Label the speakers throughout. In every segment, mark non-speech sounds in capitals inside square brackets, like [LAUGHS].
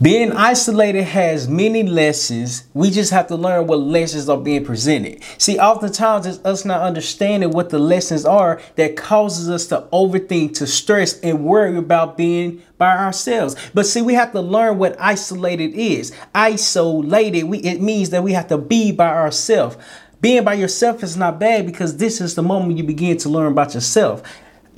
Speaker 1: Being isolated has many lessons. We just have to learn what lessons are being presented. See, oftentimes it's us not understanding what the lessons are that causes us to overthink, to stress, and worry about being by ourselves. But see, we have to learn what isolated is. Isolated, we, it means that we have to be by ourselves. Being by yourself is not bad because this is the moment you begin to learn about yourself.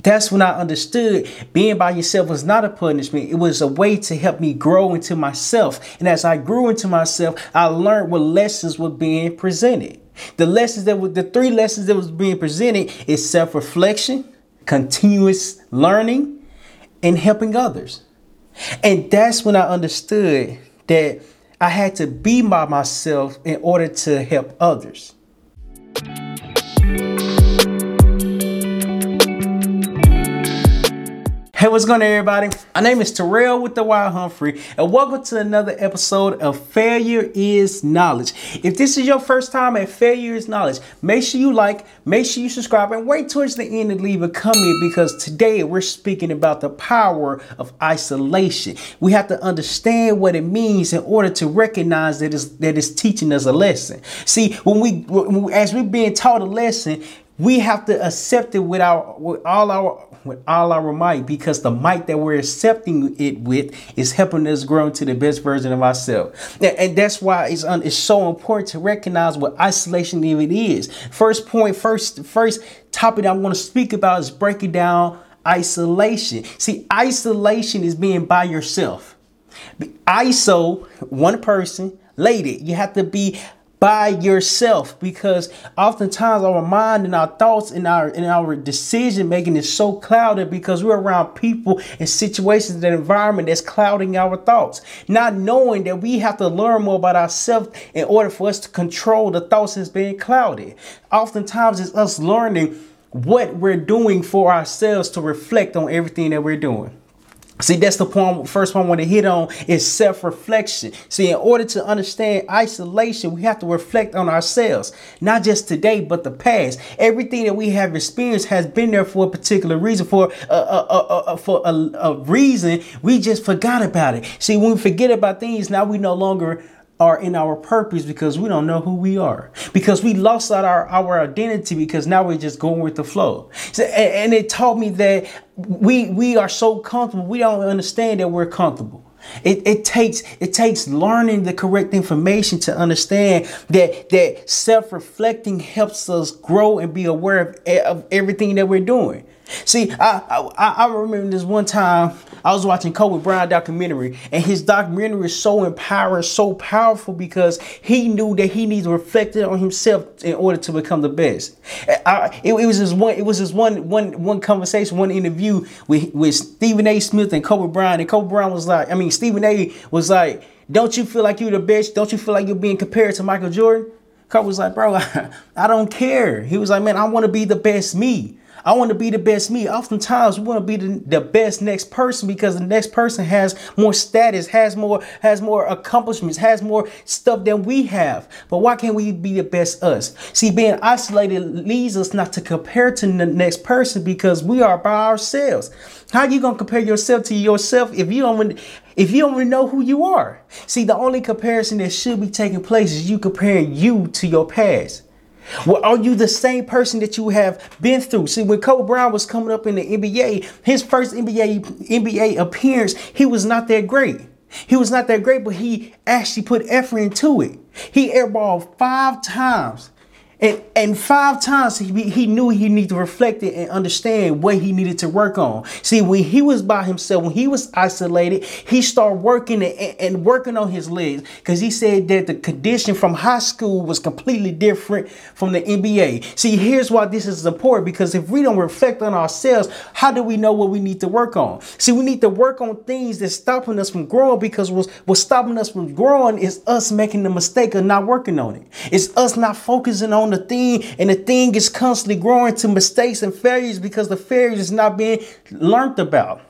Speaker 1: That's when I understood being by yourself was not a punishment. It was a way to help me grow into myself. And as I grew into myself, I learned what lessons were being presented. The lessons that were the three lessons that was being presented is self-reflection, continuous learning, and helping others. And that's when I understood that I had to be by myself in order to help others. Hey, what's going on, everybody? My name is Terryl with the Wild Humphrey, and welcome to another episode of Failure is Knowledge. If this is your first time at Failure is Knowledge, make sure you like, make sure you subscribe, and wait towards the end and leave a comment because today we're speaking about the power of isolation. We have to understand what it means in order to recognize that it's, that it's teaching us a lesson. See, when we, as we're being taught a lesson, we have to accept it with our with all our with all our might because the might that we're accepting it with is helping us grow into the best version of ourselves. And, and that's why it's, un, it's so important to recognize what isolation even is. First point, first first topic I want to speak about is breaking down isolation. See, isolation is being by yourself. ISO, one person, lady. You have to be by yourself because oftentimes our mind and our thoughts and our and our decision making is so clouded because we're around people and situations and environment that's clouding our thoughts. Not knowing that we have to learn more about ourselves in order for us to control the thoughts that's being clouded. Oftentimes it's us learning what we're doing for ourselves to reflect on everything that we're doing See, that's the point. First one I want to hit on is self-reflection. See, in order to understand isolation, we have to reflect on ourselves, not just today, but the past. Everything that we have experienced has been there for a particular reason, for a, a, a for a, a reason. We just forgot about it. See, when we forget about things, now we no longer are in our purpose because we don't know who we are. Because we lost out our, our identity because now we're just going with the flow. So, and, and it taught me that we we are so comfortable. We don't understand that we're comfortable. It, it takes it takes learning the correct information to understand that that self-reflecting helps us grow and be aware of, of everything that we're doing See, I, I I remember this one time I was watching Kobe Bryant documentary, and his documentary is so empowering, so powerful because he knew that he needs to reflect it on himself in order to become the best. I, it, it was just one. It was just one one one conversation, one interview with with Stephen A. Smith and Kobe Bryant, and Kobe Bryant was like, I mean, Stephen A. was like, "Don't you feel like you're the best? Don't you feel like you're being compared to Michael Jordan?" Kobe was like, "Bro, [LAUGHS] I don't care." He was like, "Man, I want to be the best me." I want to be the best me. Oftentimes we want to be the, the best next person because the next person has more status, has more, has more accomplishments, has more stuff than we have. But why can't we be the best us? See, being isolated leads us not to compare to the next person because we are by ourselves. How are you gonna compare yourself to yourself if you don't if you don't know who you are? See, the only comparison that should be taking place is you comparing you to your past. Well, are you the same person that you have been through? See, when Kobe Bryant was coming up in the NBA, his first NBA NBA appearance, he was not that great. He was not that great, but he actually put effort into it. He airballed five times and, and five times he, he knew he needed to reflect it and understand what he needed to work on. See, when he was by himself, when he was isolated, he started working and, and working on his legs because he said that the condition from high school was completely different from the NBA. See, here's why this is important because if we don't reflect on ourselves, how do we know what we need to work on? See, we need to work on things that's stopping us from growing because what's, what's stopping us from growing is us making the mistake of not working on it. It's us not focusing on the thing, and the thing is constantly growing to mistakes and failures because the failures is not being learned about.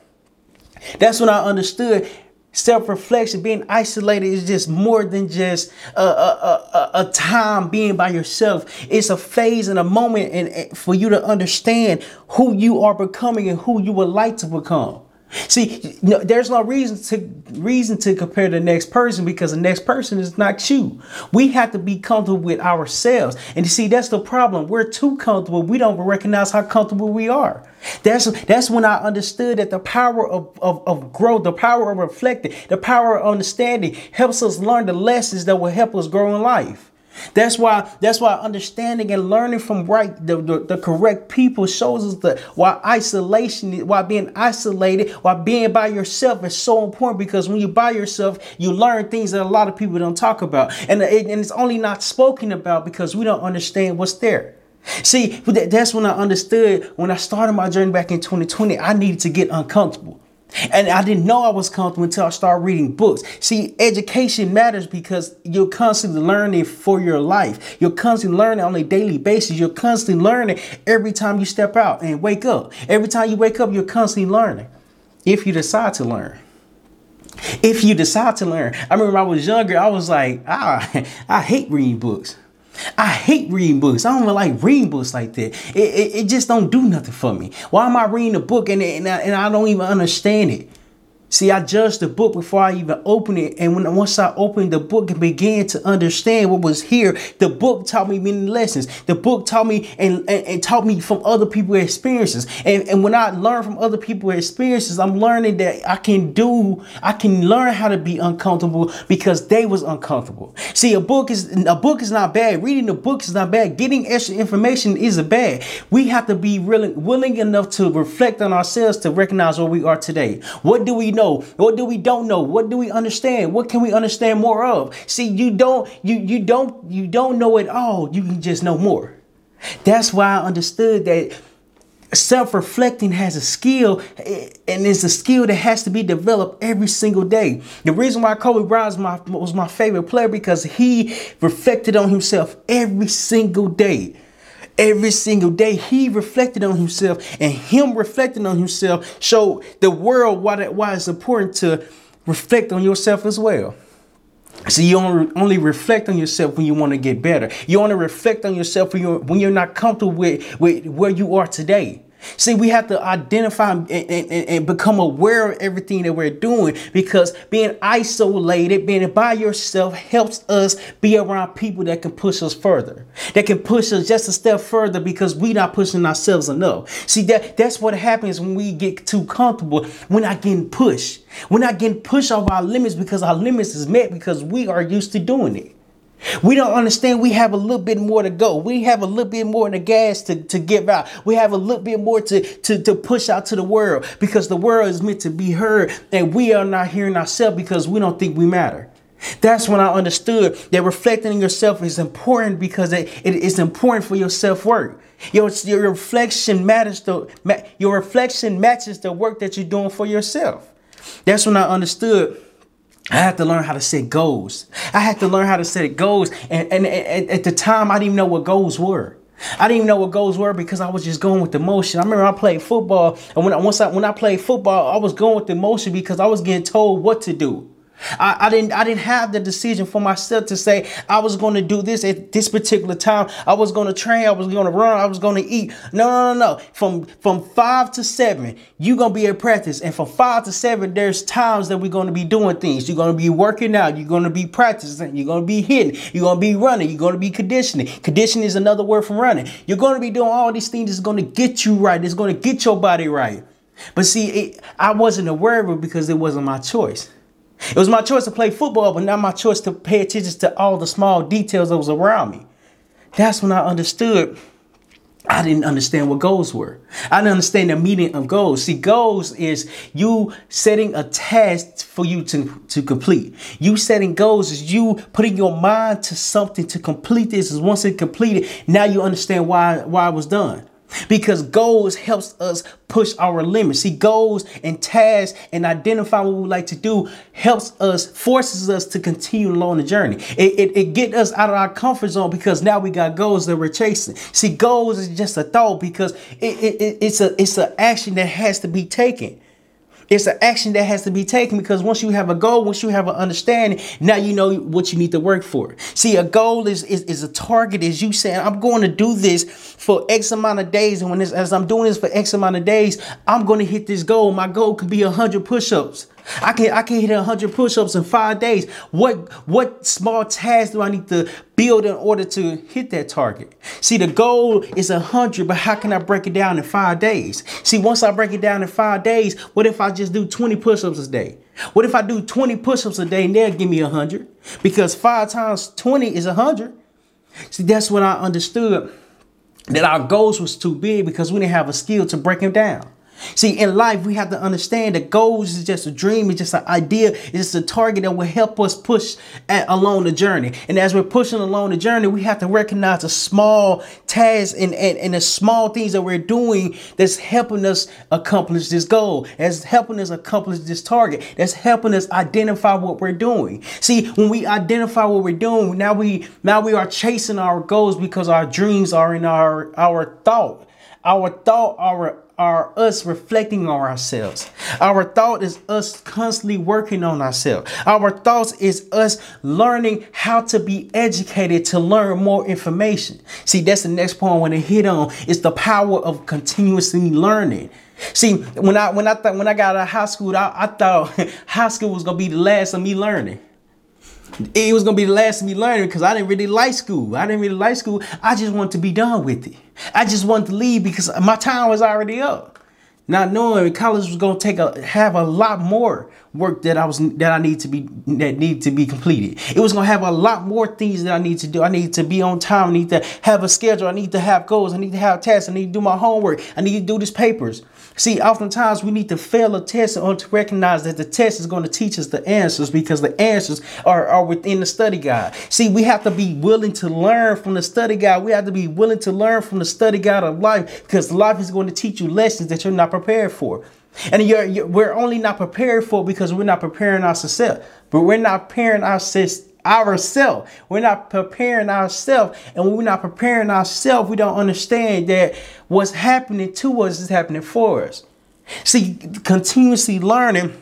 Speaker 1: That's when I understood self-reflection being isolated is just more than just a, a, a, a, time being by yourself it's a phase and a moment and, and for you to understand who you are becoming and who you would like to become See, there's no reason to reason to compare the next person because the next person is not you. We have to be comfortable with ourselves. And you see, that's the problem. We're too comfortable. We don't recognize how comfortable we are. That's that's when I understood that the power of, of, of growth, the power of reflecting, the power of understanding helps us learn the lessons that will help us grow in life. That's why that's why understanding and learning from right the, the, the, correct people shows us that why isolation why being isolated why being by yourself is so important because when you by yourself you learn things that a lot of people don't talk about. And, and it's only not spoken about because we don't understand what's there. See that's when i understood when i started my journey back in 2020 i needed to get uncomfortable and I didn't know I was comfortable until I started reading books. See, education matters because you're constantly learning for your life. You're constantly learning on a daily basis. You're constantly learning every time you step out and wake up. Every time you wake up, you're constantly learning. If you decide to learn. If you decide to learn. I remember when I was younger, I was like, ah, [LAUGHS] I hate reading books. I hate reading books. I don't even like reading books like that. It, it, it just don't do nothing for me. Why am I reading a book and, and, I, and I don't even understand it? See, I judged the book before I even opened it. And when once I opened the book and began to understand what was here, the book taught me many lessons. The book taught me and, and, and taught me from other people's experiences. And, and when I learn from other people's experiences, I'm learning that I can do, I can learn how to be uncomfortable because they was uncomfortable. See, a book is a book is not bad. Reading the book is not bad. Getting extra information is a bad. We have to be really willing enough to reflect on ourselves to recognize where we are today. What do we know? Know? What do we don't know? What do we understand? What can we understand more of? See, you don't you you don't you don't know it all. You can just know more. That's why I understood that self-reflecting has a skill eh, and it's a skill that has to be developed every single day the reason why kobe bryant was my, was my favorite player because he reflected on himself every single day every single day he reflected on himself and him reflecting on himself showed the world why that why it's important to reflect on yourself as well so you only reflect on yourself when you want to get better. You want to reflect on yourself when you're, when you're not comfortable with, with where you are today. See, we have to identify and, and, and, become aware of everything that we're doing because being isolated, being by yourself helps us be around people that can push us further. That can push us just a step further because we're not pushing ourselves enough. See, that, that's what happens when we get too comfortable. We're not getting pushed. We're not getting pushed off our limits because our limits is met because we are used to doing it. We don't understand we have a little bit more to go. We have a little bit more in the gas to, to give out. We have a little bit more to, to, to push out to the world because the world is meant to be heard and we are not hearing ourselves because we don't think we matter. That's when I understood that reflecting on yourself is important because it, it is important for your self-worth. Your, your reflection matters to your reflection matches the work that you're doing for yourself. That's when I understood I had to learn how to set goals. I had to learn how to set goals. And, and, and at the time, I didn't even know what goals were. I didn't even know what goals were because I was just going with the motion. I remember I played football, and when I, once I when I played football, I was going with the motion because I was getting told what to do. I, I, didn't I didn't have the decision for myself to say I was going to do this at this particular time. I was going to train. I was going to run. I was going to eat. No, no, no, no. From from five to seven, you're gonna be at practice, and from five to seven, there's times that we're going to be doing things. You're going to be working out. You're going to be practicing. You're going to be hitting. You're going to be running. You're going to be conditioning. Conditioning is another word from running. You're going to be doing all these things. It's going to get you right. It's going to get your body right. But see, it, I wasn't aware of it because it wasn't my choice. It was my choice to play football, but not my choice to pay attention to all the small details that was around me. That's when I understood I didn't understand what goals were. I didn't understand the meaning of goals. See, goals is you setting a task for you to, to complete. You setting goals is you putting your mind to something to complete this. Is once it completed, now you understand why why it was done because goals helps us push our limits. See, goals and tasks and identify what we like to do helps us, forces us to continue along the journey. It, it, it get us out of our comfort zone because now we got goals that we're chasing. See, goals is just a thought because it, it, it's a it's an action that has to be taken. It's an action that has to be taken because once you have a goal, once you have an understanding, now you know what you need to work for. See, a goal is is, is a target, is you saying, I'm going to do this for X amount of days. And when this, as I'm doing this for X amount of days, I'm going to hit this goal. My goal could be 100 push-ups. I can I can hit 100 push-ups in five days. What what small tasks do I need to build in order to hit that target? See, the goal is 100, but how can I break it down in five days? See, once I break it down in five days, what if I just do 20 push-ups a day? What if I do 20 push-ups a day and they'll give me 100? Because five times 20 is 100. See, that's when I understood that our goals was too big because we didn't have a skill to break them down. See, in life, we have to understand that goals is just a dream, it's just an idea, it's just a target that will help us push at, along the journey. And as we're pushing along the journey, we have to recognize the small tasks and, and, and the small things that we're doing that's helping us accomplish this goal, that's helping us accomplish this target, that's helping us identify what we're doing. See, when we identify what we're doing, now we now we are chasing our goals because our dreams are in our our thought. Our thought, our are us reflecting on ourselves. Our thought is us constantly working on ourselves. Our thoughts is us learning how to be educated to learn more information. See, that's the next point I want to hit on is the power of continuously learning. See, when I when I thought when I got out of high school, I, I thought [LAUGHS] high school was gonna be the last of me learning it was gonna be the last of me learning because I didn't really like school. I didn't really like school. I just wanted to be done with it. I just wanted to leave because my time was already up. Not knowing college was gonna take a have a lot more work that I was that I need to be that need to be completed. It was gonna have a lot more things that I need to do. I need to be on time. I need to have a schedule. I need to have goals. I need to have tests. I need to do my homework. I need to do these papers. See, oftentimes we need to fail a test order to recognize that the test is going to teach us the answers because the answers are, are within the study guide. See, we have to be willing to learn from the study guide. We have to be willing to learn from the study guide of life because life is going to teach you lessons that you're not prepared for. And you're, you're, we're only not prepared for it because we're not preparing ourselves. But we're not preparing ourselves ourselves. We're not preparing ourselves. And when we're not preparing ourselves, we don't understand that what's happening to us is happening for us. See, continuously learning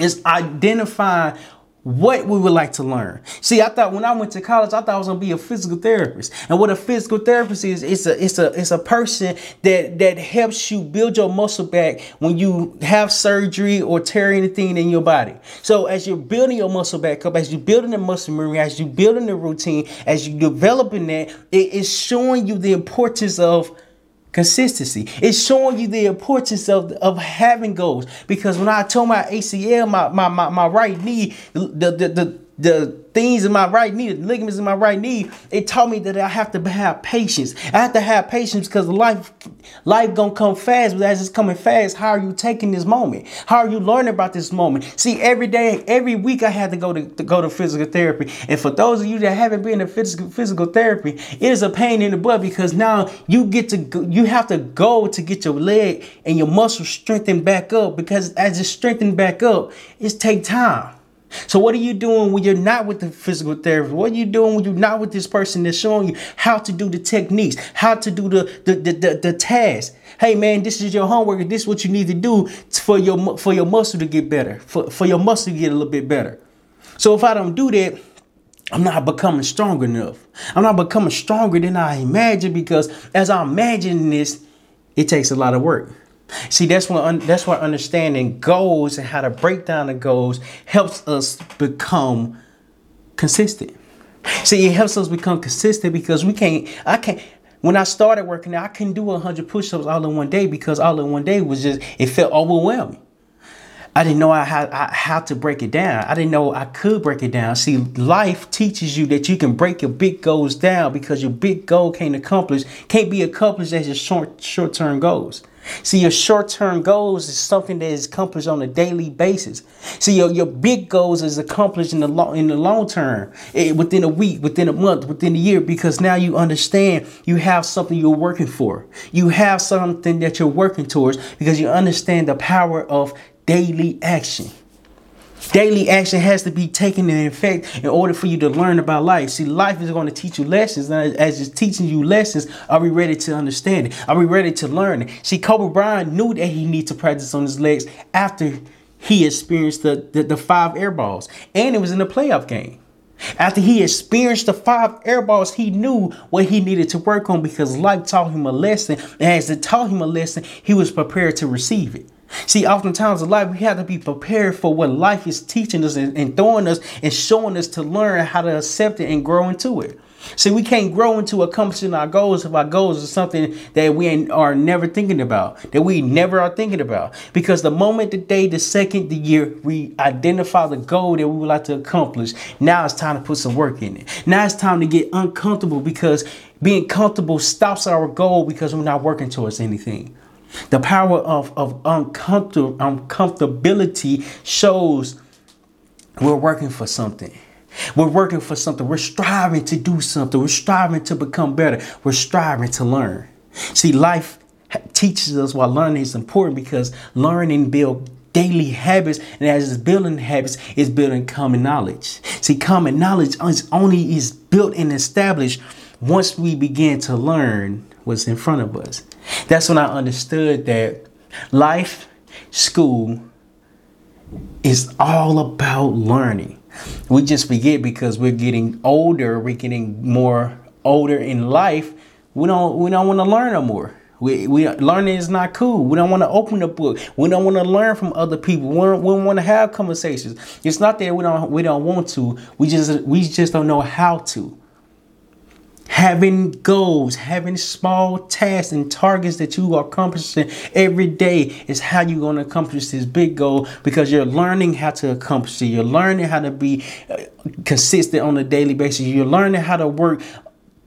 Speaker 1: is identifying what we would like to learn. See, I thought when I went to college, I thought I was gonna be a physical therapist. And what a physical therapist is, it's a it's a it's a person that that helps you build your muscle back when you have surgery or tear anything in your body. So as you're building your muscle back up, as you're building the muscle memory, as you're building the routine, as you're developing that, it is showing you the importance of Consistency. It's showing you the importance of, of having goals. Because when I told my ACL, my, my, my, my right knee, the, the, the, the things in my right knee, the ligaments in my right knee, it taught me that I have to have patience. I have to have patience because life, life gonna come fast. But as it's coming fast, how are you taking this moment? How are you learning about this moment? See, every day, every week, I had to go to, to go to physical therapy. And for those of you that haven't been to physical physical therapy, it is a pain in the butt because now you get to you have to go to get your leg and your muscles strengthened back up because as it's strengthened back up, it's take time. So what are you doing when you're not with the physical therapist? What are you doing when you're not with this person that's showing you how to do the techniques, how to do the the the, the, the task? Hey man, this is your homework. This is what you need to do for your for your muscle to get better, for, for your muscle to get a little bit better. So if I don't do that, I'm not becoming strong enough. I'm not becoming stronger than I imagine because as I'm imagining this, it takes a lot of work. See, that's what that's why understanding goals and how to break down the goals helps us become consistent. See, it helps us become consistent because we can't. I can't. When I started working I couldn't do 100 push-ups all in one day because all in one day was just it felt overwhelming. I didn't know I had I, how to break it down. I didn't know I could break it down. See, life teaches you that you can break your big goals down because your big goal can't accomplish can't be accomplished as your short short term goals. See, your short term goals is something that is accomplished on a daily basis. See, your, your big goals is accomplished in the long in the long term, eh, within a week, within a month, within a year, because now you understand you have something you're working for. You have something that you're working towards because you understand the power of daily action. Daily action has to be taken in effect in order for you to learn about life. See, life is going to teach you lessons. And as it's teaching you lessons, are we ready to understand it? Are we ready to learn it? See, Kobe Bryant knew that he needed to practice on his legs after he experienced the, the, the five air balls. And it was in the playoff game. After he experienced the five air balls, he knew what he needed to work on because life taught him a lesson. And as it taught him a lesson, he was prepared to receive it. See, oftentimes in life, we have to be prepared for what life is teaching us and, throwing us and showing us to learn how to accept it and grow into it. See, we can't grow into accomplishing our goals if our goals are something that we are never thinking about, that we never are thinking about. Because the moment, the day, the second, the year, we identify the goal that we would like to accomplish, now it's time to put some work in it. Now it's time to get uncomfortable because being comfortable stops our goal because we're not working towards anything. The power of, of uncomfortable, uncomfortability shows we're working for something. We're working for something. We're striving to do something. We're striving to become better. We're striving to learn. See, life teaches us why learning is important because learning builds daily habits and as it's building habits it's building common knowledge see common knowledge is only is built and established once we begin to learn what's in front of us that's when I understood that life, school, is all about learning. We just forget because we're getting older, we're getting more older in life. We don't we don't want to learn no more. We, we learning is not cool. We don't want to open the book. We don't want to learn from other people. We don't, we don't want to have conversations. It's not that we don't we don't want to. We just we just don't know how to having goals, having small tasks and targets that you are accomplishing every day is how you're going to accomplish this big goal because you're learning how to accomplish it. You're learning how to be uh, consistent on a daily basis. You're learning how to work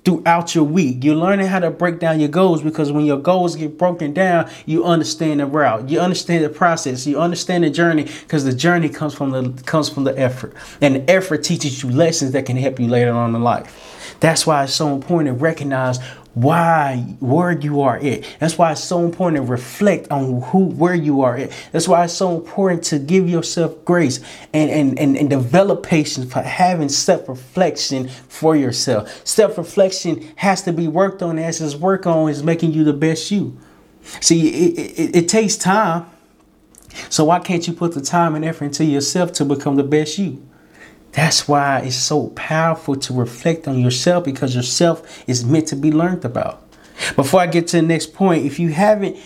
Speaker 1: throughout your week. You're learning how to break down your goals because when your goals get broken down, you understand the route. You understand the process. You understand the journey because the journey comes from the comes from the effort. And the effort teaches you lessons that can help you later on in life. That's why it's so important to recognize why where you are at. That's why it's so important to reflect on who where you are at. That's why it's so important to give yourself grace and and and, and develop patience for having self-reflection for yourself. Self-reflection has to be worked on as it's work on is making you the best you. See, it, it, it takes time. So why can't you put the time and effort into yourself to become the best you? That's why it's so powerful to reflect on yourself because yourself is meant to be learned about. Before I get to the next point, if you haven't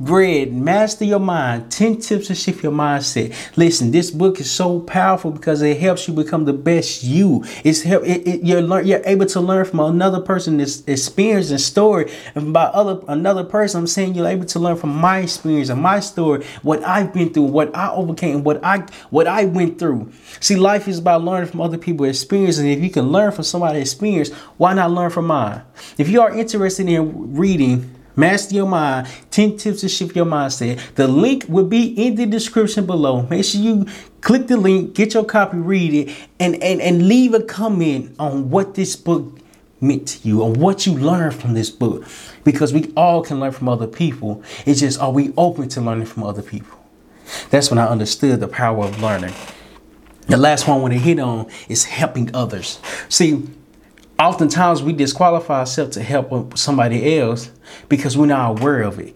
Speaker 1: Read, Master Your Mind 10 Tips to Shift Your Mindset. Listen, this book is so powerful because it helps you become the best you. It's help, it, it, you're, you're able to learn from another person's experience and story. And by other another person, I'm saying you're able to learn from my experience and my story, what I've been through, what I overcame, what I what I went through. See, life is about learning from other people's experience. And if you can learn from somebody's experience, why not learn from mine? If you are interested in reading, Master your mind. 10 tips to shift your mindset. The link will be in the description below. Make sure you click the link, get your copy, read it, and, and, and leave a comment on what this book meant to you, on what you learned from this book. Because we all can learn from other people. It's just, are we open to learning from other people? That's when I understood the power of learning. The last one I want to hit on is helping others. See, oftentimes we disqualify ourselves to help somebody else because we're not aware of it.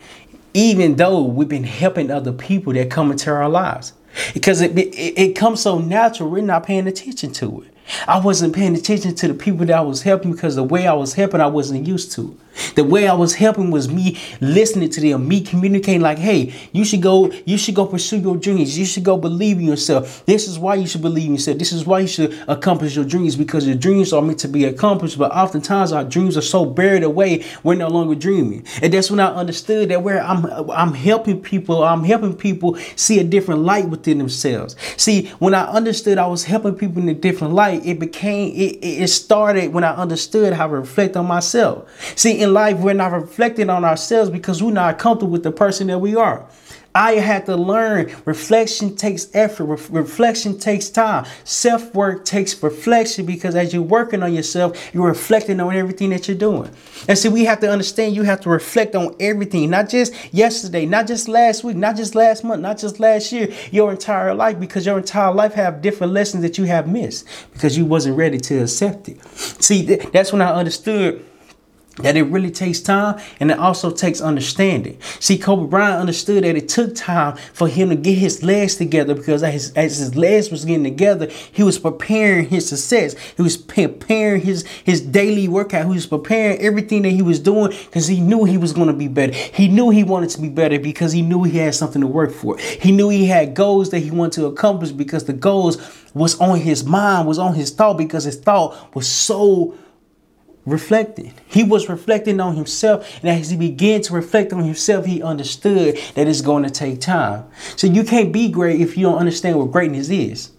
Speaker 1: Even though we've been helping other people that come into our lives. Because it, it, it comes so natural we're not paying attention to it. I wasn't paying attention to the people that I was helping because the way I was helping, I wasn't used to. The way I was helping was me listening to them, me communicating like, hey, you should go, you should go pursue your dreams. You should go believe in yourself. This is why you should believe in yourself. This is why you should accomplish your dreams because your dreams are meant to be accomplished. But oftentimes our dreams are so buried away, we're no longer dreaming. And that's when I understood that where I'm I'm helping people, I'm helping people see a different light within themselves. See, when I understood I was helping people in a different light, it became it, it started when I understood how to reflect on myself. See, in life, we're not reflecting on ourselves because we're not comfortable with the person that we are. I had to learn reflection takes effort, Re- reflection takes time, self work takes reflection because as you're working on yourself, you're reflecting on everything that you're doing. And see, we have to understand you have to reflect on everything, not just yesterday, not just last week, not just last month, not just last year, your entire life, because your entire life have different lessons that you have missed because you wasn't ready to accept it. See, th- that's when I understood that it really takes time and it also takes understanding. See, Kobe Bryant understood that it took time for him to get his legs together because as his, as his legs was getting together, he was preparing his success. He was preparing his, his daily workout. He was preparing everything that he was doing because he knew he was going to be better. He knew he wanted to be better because he knew he had something to work for. He knew he had goals that he wanted to accomplish because the goals was on his mind, was on his thought because his thought was so reflecting. He was reflecting on himself, and as he began to reflect on himself, he understood that it's going to take time. So you can't be great if you don't understand what greatness is.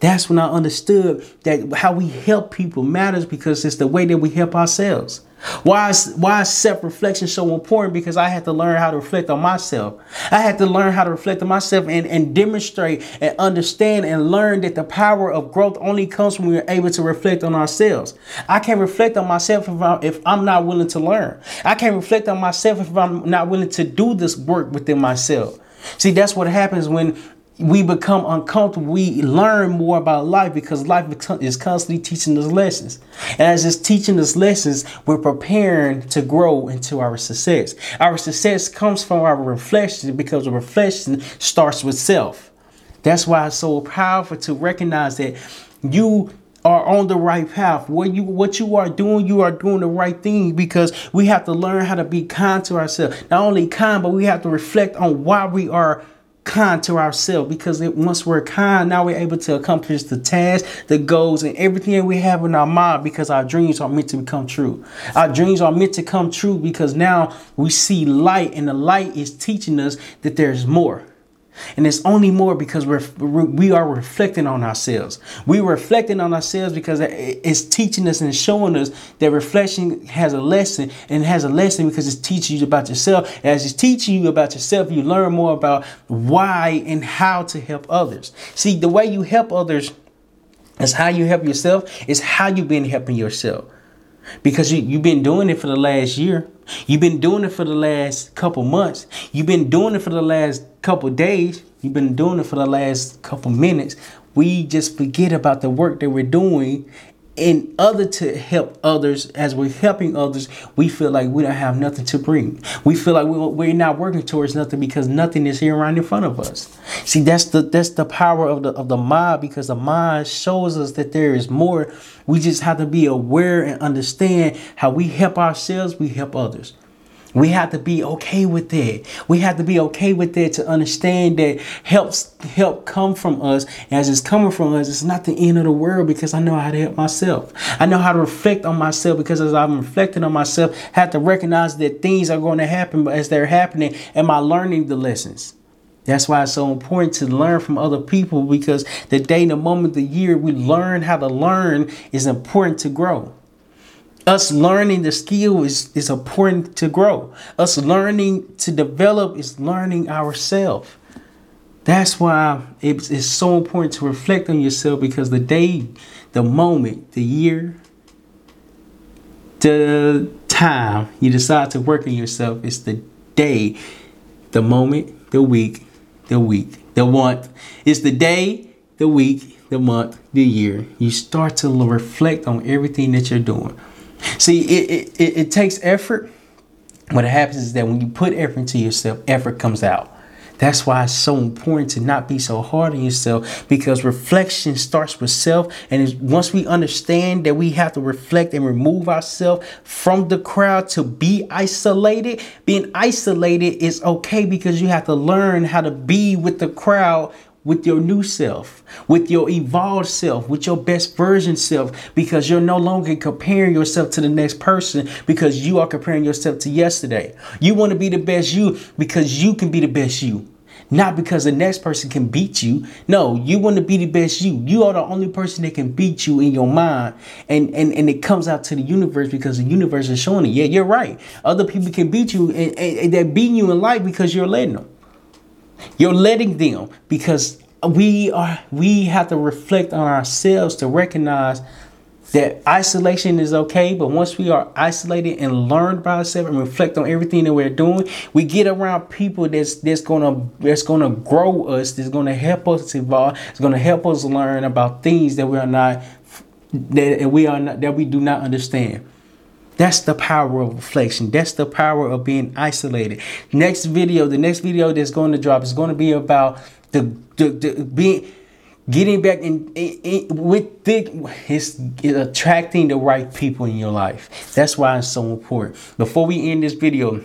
Speaker 1: That's when I understood that how we help people matters because it's the way that we help ourselves. Why is why is self-reflection so important? Because I had to learn how to reflect on myself. I had to learn how to reflect on myself and, and demonstrate and understand and learn that the power of growth only comes when we're able to reflect on ourselves. I can't reflect on myself if I'm, if I'm not willing to learn. I can't reflect on myself if I'm not willing to do this work within myself. See, that's what happens when we become uncomfortable. We learn more about life because life is constantly teaching us lessons. And as it's teaching us lessons, we're preparing to grow into our success. Our success comes from our reflection because reflection starts with self. That's why it's so powerful to recognize that you are on the right path. What you what you are doing, you are doing the right thing because we have to learn how to be kind to ourselves. Not only kind, but we have to reflect on why we are kind to ourselves because it, once we're kind, now we're able to accomplish the tasks, the goals, and everything we have in our mind because our dreams are meant to become true. Our dreams are meant to come true because now we see light, and the light is teaching us that there's more. And it's only more because we're we are reflecting on ourselves. We're reflecting on ourselves because it's teaching us and showing us that reflection has a lesson and has a lesson because it's teaching you about yourself. As it's teaching you about yourself, you learn more about why and how to help others. See, the way you help others is how you help yourself, is how you've been helping yourself because you, you've been doing it for the last year. You've been doing it for the last couple months. You've been doing it for the last couple days. You've been doing it for the last couple minutes. We just forget about the work that we're doing in other to help others as we're helping others we feel like we don't have nothing to bring. We feel like we're not working towards nothing because nothing is here right in front of us. See that's the that's the power of the of the mind because the mind shows us that there is more. We just have to be aware and understand how we help ourselves we help others we have to be okay with it. We have to be okay with it to understand that helps help come from us. As it's coming from us, it's not the end of the world because I know how to help myself. I know how to reflect on myself because as I'm reflecting on myself, I have to recognize that things are going to happen, but as they're happening, am I learning the lessons? That's why it's so important to learn from other people because the day, the moment, the year we learn how to learn is important to grow. Us learning the skill is, is important to grow. Us learning to develop is learning ourselves. That's why it's, it's so important to reflect on yourself because the day, the moment, the year, the time you decide to work on yourself is the day, the moment, the week, the week, the month. It's the day, the week, the month, the year. You start to reflect on everything that you're doing. See, it, it, it takes effort. What happens is that when you put effort into yourself, effort comes out. That's why it's so important to not be so hard on yourself because reflection starts with self. And once we understand that we have to reflect and remove ourselves from the crowd to be isolated, being isolated is okay because you have to learn how to be with the crowd with your new self, with your evolved self, with your best version self, because you're no longer comparing yourself to the next person because you are comparing yourself to yesterday. You want to be the best you because you can be the best you. Not because the next person can beat you. No, you want to be the best you. You are the only person that can beat you in your mind. And and, and it comes out to the universe because the universe is showing it. Yeah, you're right. Other people can beat you and, and, and they're beating you in life because you're letting them. You're letting them because we are we have to reflect on ourselves to recognize that isolation is okay, but once we are isolated and learn by ourselves and reflect on everything that we're doing, we get around people that's that's gonna that's gonna grow us, that's gonna help us evolve, it's gonna help us learn about things that we are not that we are not that we do not understand. That's the power of reflection. That's the power of being isolated. Next video, the next video that's going to drop is going to be about the, the, the being getting back in, in, in with the it's, it's attracting the right people in your life. That's why it's so important. Before we end this video,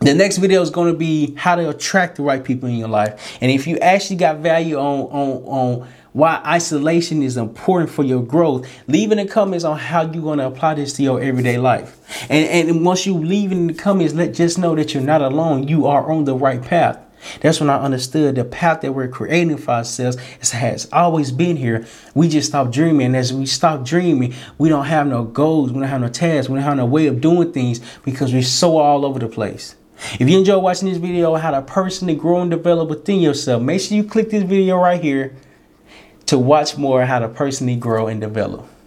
Speaker 1: the next video is going to be how to attract the right people in your life. And if you actually got value on on on why isolation is important for your growth. Leave in the comments on how you're going to apply this to your everyday life. And, and once you leave in the comments, let just know that you're not alone. You are on the right path. That's when I understood the path that we're creating for ourselves has always been here. We just stop dreaming. As we stop dreaming, we don't have no goals, we don't have no tasks, we don't have no way of doing things because we're so all over the place. If you enjoy watching this video on how to personally grow and develop within yourself, make sure you click this video right here to watch more how to personally grow and develop.